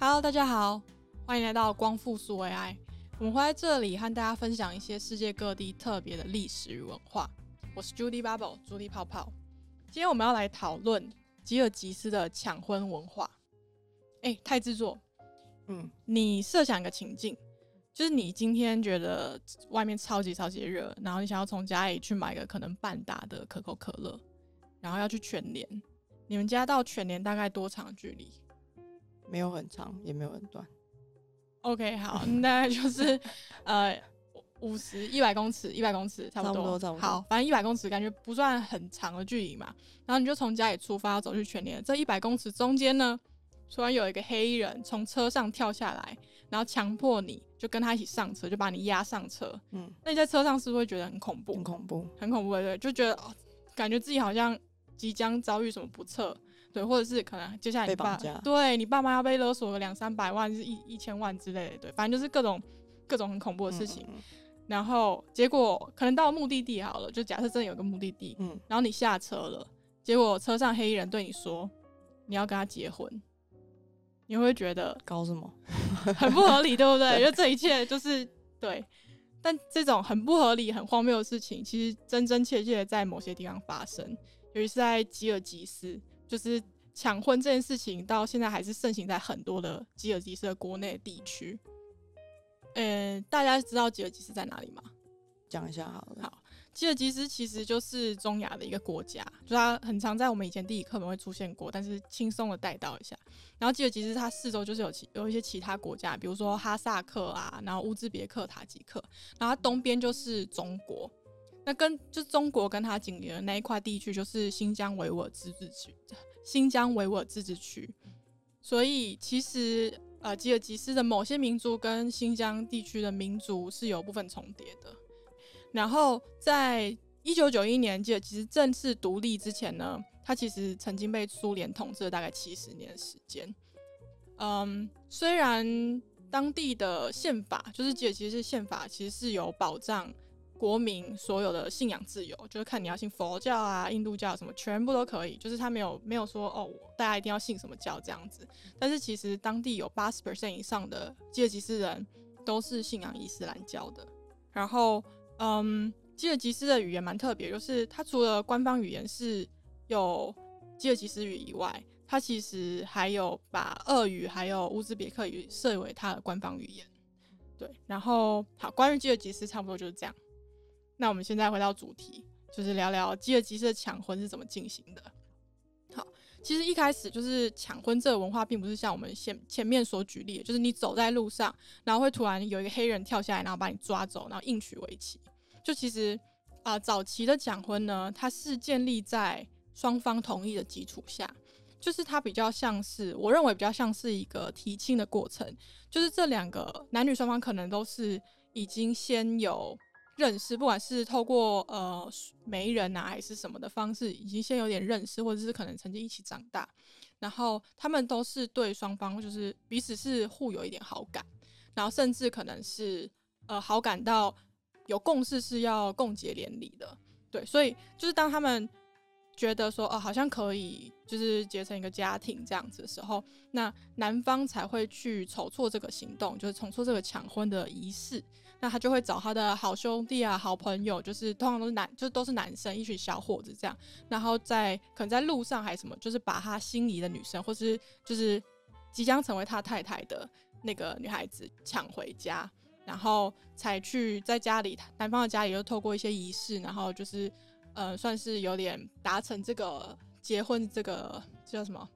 Hello，大家好，欢迎来到光复苏 AI。我们会在这里和大家分享一些世界各地特别的历史与文化。我是 Judy Bubble，朱莉泡泡。今天我们要来讨论吉尔吉斯的抢婚文化。哎，太制作，嗯，你设想一个情境，就是你今天觉得外面超级超级热，然后你想要从家里去买个可能半打的可口可乐，然后要去全联。你们家到全联大概多长距离？没有很长，也没有很短。OK，好，大概就是呃五十一百公尺，一百公尺差不多，差不多。好，反正一百公尺感觉不算很长的距离嘛。然后你就从家里出发，走去全年。这一百公尺中间呢，突然有一个黑衣人从车上跳下来，然后强迫你就跟他一起上车，就把你压上车。嗯，那你在车上是不是会觉得很恐怖？很恐怖，很恐怖，对，就觉得感觉自己好像即将遭遇什么不测。对，或者是可能接下来你爸对你爸妈要被勒索个两三百万，是一一千万之类的，对，反正就是各种各种很恐怖的事情。然后结果可能到目的地好了，就假设真的有个目的地，嗯，然后你下车了，结果车上黑衣人对你说你要跟他结婚，你会觉得搞什么？很不合理，对不对？因为这一切就是对，但这种很不合理、很荒谬的事情，其实真真切切的在某些地方发生，尤其是在吉尔吉斯。就是抢婚这件事情，到现在还是盛行在很多的吉尔吉斯的国内地区。呃，大家知道吉尔吉斯在哪里吗？讲一下好了。好，吉尔吉斯其实就是中亚的一个国家，就它很常在我们以前地理课本会出现过，但是轻松的带到一下。然后吉尔吉斯它四周就是有其有一些其他国家，比如说哈萨克啊，然后乌兹别克、塔吉克，然后它东边就是中国。那跟就中国跟它紧邻的那一块地区，就是新疆维吾尔自治区。新疆维吾尔自治区，所以其实呃，吉尔吉斯的某些民族跟新疆地区的民族是有部分重叠的。然后在一九九一年吉尔吉斯正式独立之前呢，它其实曾经被苏联统治了大概七十年的时间。嗯，虽然当地的宪法就是吉尔吉斯宪法，其实是有保障。国民所有的信仰自由，就是看你要信佛教啊、印度教什么，全部都可以。就是他没有没有说哦，大家一定要信什么教这样子。但是其实当地有八十 percent 以上的吉尔吉斯人都是信仰伊斯兰教的。然后，嗯，吉尔吉斯的语言蛮特别，就是它除了官方语言是有吉尔吉斯语以外，它其实还有把俄语还有乌兹别克语设为它的官方语言。对，然后好，关于吉尔吉斯差不多就是这样。那我们现在回到主题，就是聊聊吉尔吉斯的抢婚是怎么进行的。好，其实一开始就是抢婚这个文化，并不是像我们前前面所举例的，就是你走在路上，然后会突然有一个黑人跳下来，然后把你抓走，然后硬娶为妻。就其实啊，早期的抢婚呢，它是建立在双方同意的基础下，就是它比较像是，我认为比较像是一个提亲的过程，就是这两个男女双方可能都是已经先有。认识，不管是透过呃媒人啊，还是什么的方式，已经先有点认识，或者是可能曾经一起长大，然后他们都是对双方就是彼此是互有一点好感，然后甚至可能是呃好感到有共识是要共结连理的，对，所以就是当他们。觉得说哦，好像可以，就是结成一个家庭这样子的时候，那男方才会去筹措这个行动，就是筹措这个抢婚的仪式。那他就会找他的好兄弟啊、好朋友，就是通常都是男，就是都是男生，一群小伙子这样。然后在可能在路上还是什么，就是把他心仪的女生，或是就是即将成为他太太的那个女孩子抢回家，然后才去在家里，男方的家里又透过一些仪式，然后就是。呃，算是有点达成这个结婚这个叫什么？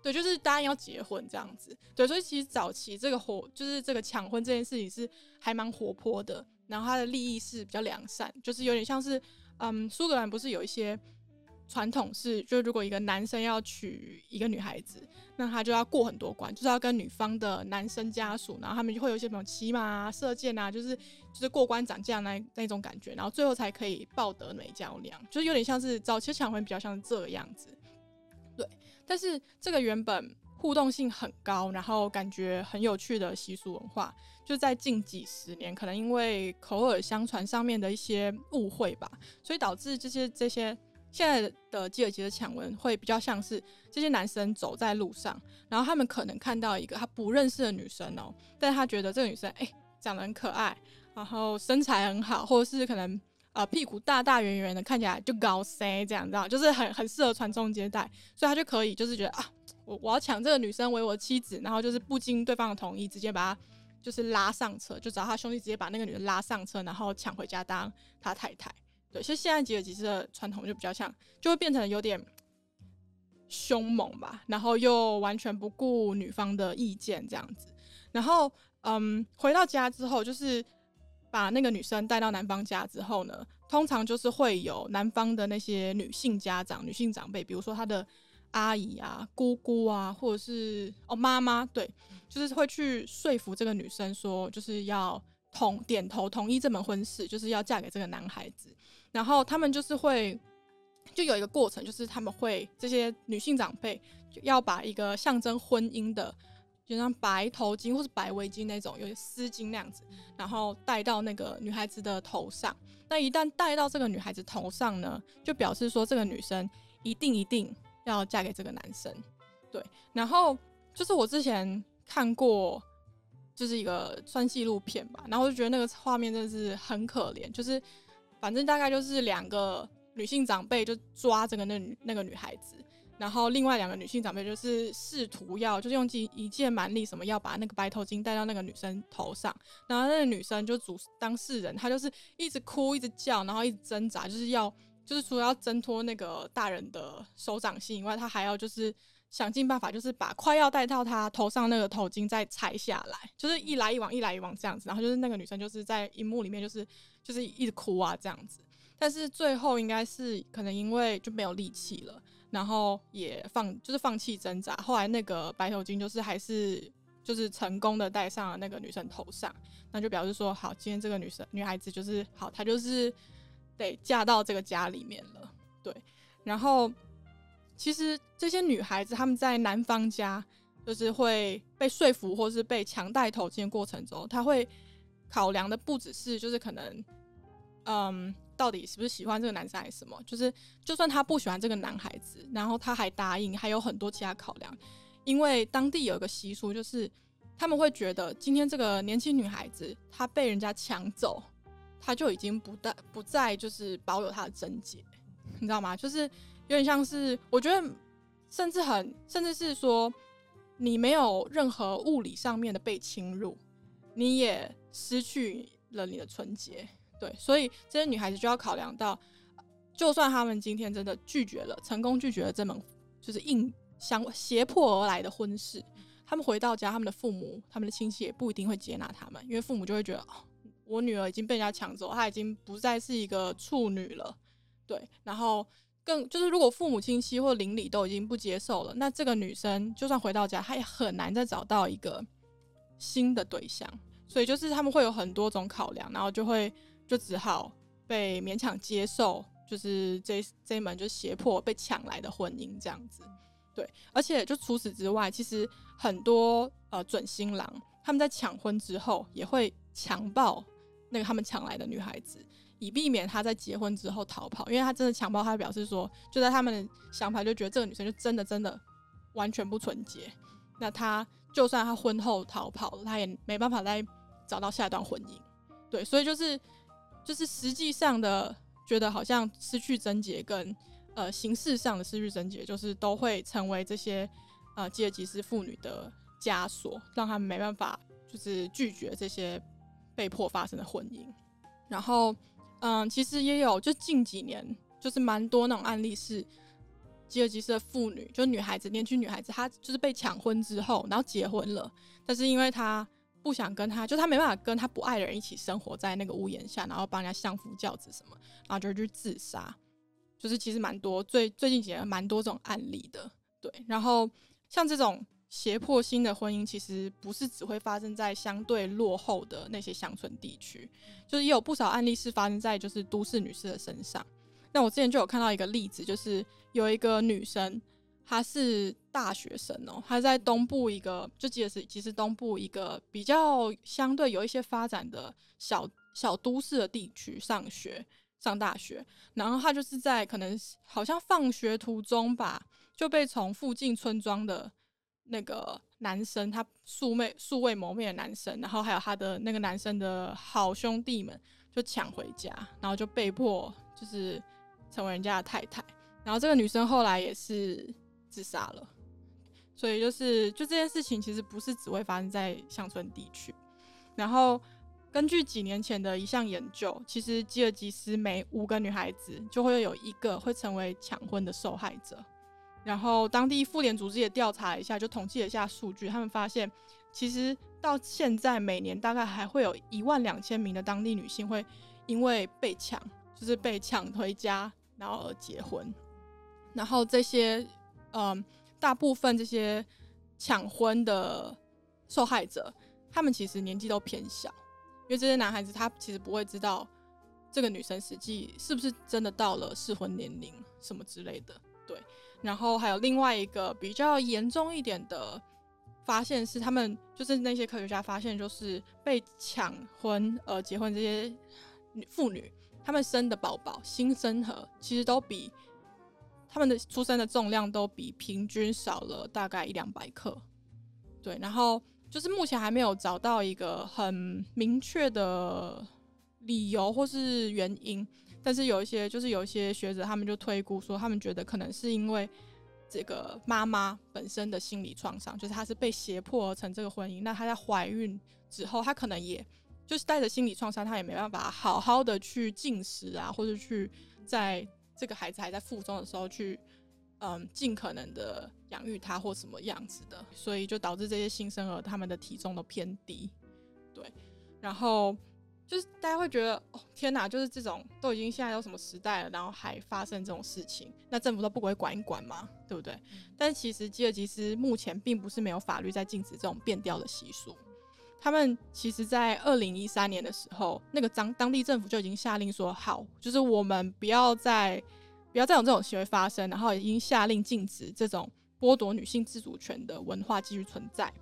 对，就是答应要结婚这样子。对，所以其实早期这个活就是这个抢婚这件事情是还蛮活泼的，然后它的利益是比较良善，就是有点像是，嗯，苏格兰不是有一些。传统是，就如果一个男生要娶一个女孩子，那他就要过很多关，就是要跟女方的男生家属，然后他们就会有一些什么骑马、射箭啊，就是就是过关斩将那那种感觉，然后最后才可以抱得美娇娘，就是有点像是早期抢婚比较像是这个样子。对，但是这个原本互动性很高，然后感觉很有趣的习俗文化，就在近几十年，可能因为口耳相传上面的一些误会吧，所以导致这些这些。现在的吉尔吉斯强吻会比较像是这些男生走在路上，然后他们可能看到一个他不认识的女生哦，但是他觉得这个女生哎长得很可爱，然后身材很好，或者是可能呃屁股大大圆圆的，看起来就高 C 这样，知道就是很很适合传宗接代，所以他就可以就是觉得啊，我我要抢这个女生为我妻子，然后就是不经对方的同意，直接把她就是拉上车，就找他兄弟直接把那个女的拉上车，然后抢回家当他太太。对，其实现在吉尔吉斯的传统就比较像，就会变成有点凶猛吧，然后又完全不顾女方的意见这样子。然后，嗯，回到家之后，就是把那个女生带到男方家之后呢，通常就是会有男方的那些女性家长、女性长辈，比如说他的阿姨啊、姑姑啊，或者是哦妈妈，对，就是会去说服这个女生说，就是要同点头同意这门婚事，就是要嫁给这个男孩子。然后他们就是会，就有一个过程，就是他们会这些女性长辈要把一个象征婚姻的，就像白头巾或是白围巾那种，有丝巾那样子，然后戴到那个女孩子的头上。那一旦戴到这个女孩子头上呢，就表示说这个女生一定一定要嫁给这个男生。对，然后就是我之前看过，就是一个算纪录片吧，然后我就觉得那个画面真的是很可怜，就是。反正大概就是两个女性长辈就抓这个那女那个女孩子，然后另外两个女性长辈就是试图要就是用尽一切蛮力什么要把那个白头巾戴到那个女生头上，然后那个女生就主当事人，她就是一直哭一直叫，然后一直挣扎，就是要就是除了要挣脱那个大人的手掌心以外，她还要就是想尽办法就是把快要戴到她头上那个头巾再拆下来，就是一来一往一来一往这样子，然后就是那个女生就是在荧幕里面就是。就是一直哭啊这样子，但是最后应该是可能因为就没有力气了，然后也放就是放弃挣扎。后来那个白头巾就是还是就是成功的戴上了那个女生头上，那就表示说好，今天这个女生女孩子就是好，她就是得嫁到这个家里面了。对，然后其实这些女孩子她们在男方家就是会被说服或是被强戴头巾的过程中，她会考量的不只是就是可能。嗯，到底是不是喜欢这个男生还是什么？就是就算他不喜欢这个男孩子，然后他还答应，还有很多其他考量。因为当地有一个习俗，就是他们会觉得今天这个年轻女孩子她被人家抢走，她就已经不带不再就是保有她的贞洁，你知道吗？就是有点像是我觉得，甚至很甚至是说，你没有任何物理上面的被侵入，你也失去了你的纯洁。对，所以这些女孩子就要考量到，就算他们今天真的拒绝了，成功拒绝了这门就是硬相胁迫而来的婚事，他们回到家，他们的父母、他们的亲戚也不一定会接纳他们，因为父母就会觉得，哦，我女儿已经被人家抢走，她已经不再是一个处女了。对，然后更就是如果父母亲戚或邻里都已经不接受了，那这个女生就算回到家，她也很难再找到一个新的对象。所以就是他们会有很多种考量，然后就会。就只好被勉强接受，就是这这一门就胁迫被抢来的婚姻这样子，对。而且就除此之外，其实很多呃准新郎他们在抢婚之后也会强暴那个他们抢来的女孩子，以避免他在结婚之后逃跑。因为他真的强暴，他表示说，就在他们的想法就觉得这个女生就真的真的完全不纯洁。那他就算他婚后逃跑了，他也没办法再找到下一段婚姻。对，所以就是。就是实际上的觉得好像失去贞洁，跟呃形式上的失去贞洁，就是都会成为这些呃吉尔吉斯妇女的枷锁，让他们没办法就是拒绝这些被迫发生的婚姻。然后嗯，其实也有就近几年就是蛮多那种案例是吉尔吉斯的妇女，就女孩子年轻女孩子，她就是被抢婚之后，然后结婚了，但是因为她。不想跟他，就他没办法跟他不爱的人一起生活在那个屋檐下，然后帮人家相夫教子什么，然后就去自杀。就是其实蛮多，最最近几年蛮多这种案例的。对，然后像这种胁迫性的婚姻，其实不是只会发生在相对落后的那些乡村地区，就是也有不少案例是发生在就是都市女士的身上。那我之前就有看到一个例子，就是有一个女生。他是大学生哦，他在东部一个，就记得是其实东部一个比较相对有一些发展的小小都市的地区上学。上大学，然后他就是在可能好像放学途中吧，就被从附近村庄的那个男生，他素昧素未谋面的男生，然后还有他的那个男生的好兄弟们，就抢回家，然后就被迫就是成为人家的太太。然后这个女生后来也是自杀了。所以就是，就这件事情其实不是只会发生在乡村地区。然后根据几年前的一项研究，其实吉尔吉斯每五个女孩子就会有一个会成为抢婚的受害者。然后当地妇联组织也调查一下，就统计了一下数据，他们发现其实到现在每年大概还会有一万两千名的当地女性会因为被抢，就是被抢回家，然后而结婚。然后这些，嗯。大部分这些抢婚的受害者，他们其实年纪都偏小，因为这些男孩子他其实不会知道这个女生实际是不是真的到了适婚年龄什么之类的。对，然后还有另外一个比较严重一点的发现是，他们就是那些科学家发现，就是被抢婚而结婚这些女妇女，他们生的宝宝新生儿其实都比。他们的出生的重量都比平均少了大概一两百克，对，然后就是目前还没有找到一个很明确的理由或是原因，但是有一些就是有一些学者他们就推估说，他们觉得可能是因为这个妈妈本身的心理创伤，就是她是被胁迫而成这个婚姻，那她在怀孕之后，她可能也就是带着心理创伤，她也没办法好好的去进食啊，或者去在。这个孩子还在腹中的时候去，嗯，尽可能的养育他或什么样子的，所以就导致这些新生儿他们的体重都偏低，对，然后就是大家会觉得，哦，天哪，就是这种都已经现在有什么时代了，然后还发生这种事情，那政府都不会管一管吗？对不对？但其实吉尔吉斯目前并不是没有法律在禁止这种变调的习俗。他们其实，在二零一三年的时候，那个当当地政府就已经下令说，好，就是我们不要再不要再有这种行为发生，然后已经下令禁止这种剥夺女性自主权的文化继续存在。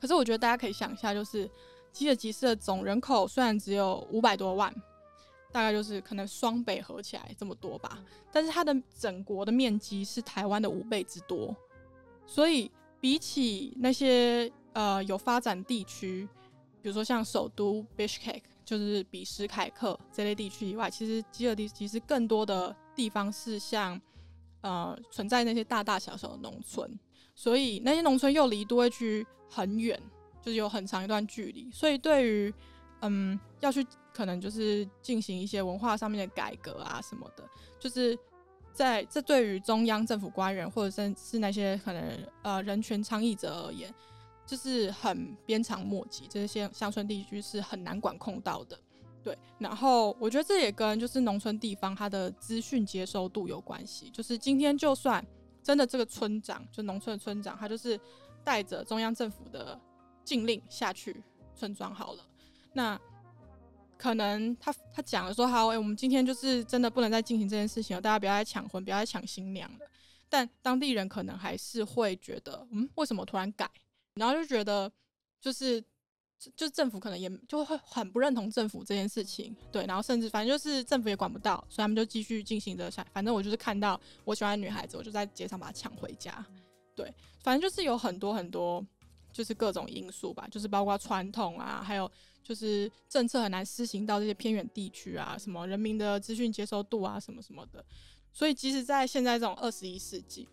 可是，我觉得大家可以想一下，就是吉尔吉斯的总人口虽然只有五百多万，大概就是可能双北合起来这么多吧，但是它的整国的面积是台湾的五倍之多，所以比起那些呃有发展地区。比如说像首都 Bishkek，就是比什凯克这类地区以外，其实吉尔吉其实更多的地方是像呃存在那些大大小小的农村，所以那些农村又离都会区很远，就是有很长一段距离，所以对于嗯要去可能就是进行一些文化上面的改革啊什么的，就是在这对于中央政府官员或者是是那些可能呃人权倡议者而言。就是很鞭长莫及，这些乡村地区是很难管控到的，对。然后我觉得这也跟就是农村地方它的资讯接收度有关系。就是今天就算真的这个村长，就农村的村长，他就是带着中央政府的禁令下去村庄好了，那可能他他讲了说好，哎，我们今天就是真的不能再进行这件事情了，大家不要再抢婚，不要再抢新娘了。但当地人可能还是会觉得，嗯，为什么突然改？然后就觉得，就是，就政府可能也就会很不认同政府这件事情，对，然后甚至反正就是政府也管不到，所以他们就继续进行着。反正我就是看到我喜欢的女孩子，我就在街上把她抢回家，对，反正就是有很多很多，就是各种因素吧，就是包括传统啊，还有就是政策很难施行到这些偏远地区啊，什么人民的资讯接收度啊，什么什么的。所以即使在现在这种二十一世纪，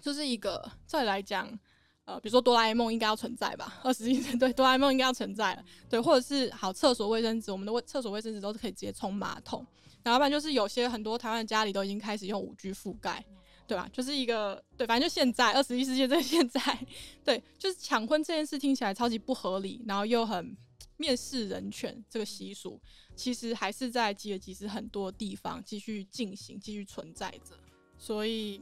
就是一个再来讲。呃，比如说哆啦 A 梦应该要存在吧？二十一对，哆啦 A 梦应该要存在了，对，或者是好厕所卫生纸，我们的卫厕所卫生纸都是可以直接冲马桶，然后不然就是有些很多台湾家里都已经开始用五 G 覆盖，对吧？就是一个对，反正就现在二十一世纪这现在，对，就是抢婚这件事听起来超级不合理，然后又很蔑视人权这个习俗，其实还是在吉尔吉斯很多地方继续进行、继续存在着，所以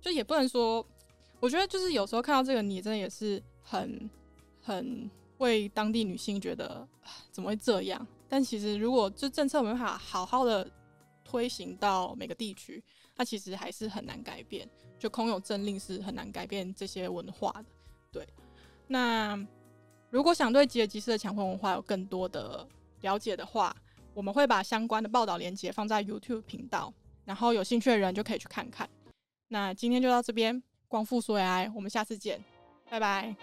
就也不能说。我觉得就是有时候看到这个，你真的也是很、很为当地女性觉得怎么会这样。但其实如果这政策没办法好好的推行到每个地区，它其实还是很难改变。就空有政令是很难改变这些文化的。对，那如果想对吉尔吉斯的强迫文化有更多的了解的话，我们会把相关的报道链接放在 youtube 频道，然后有兴趣的人就可以去看看。那今天就到这边。光复苏 AI，我们下次见，拜拜。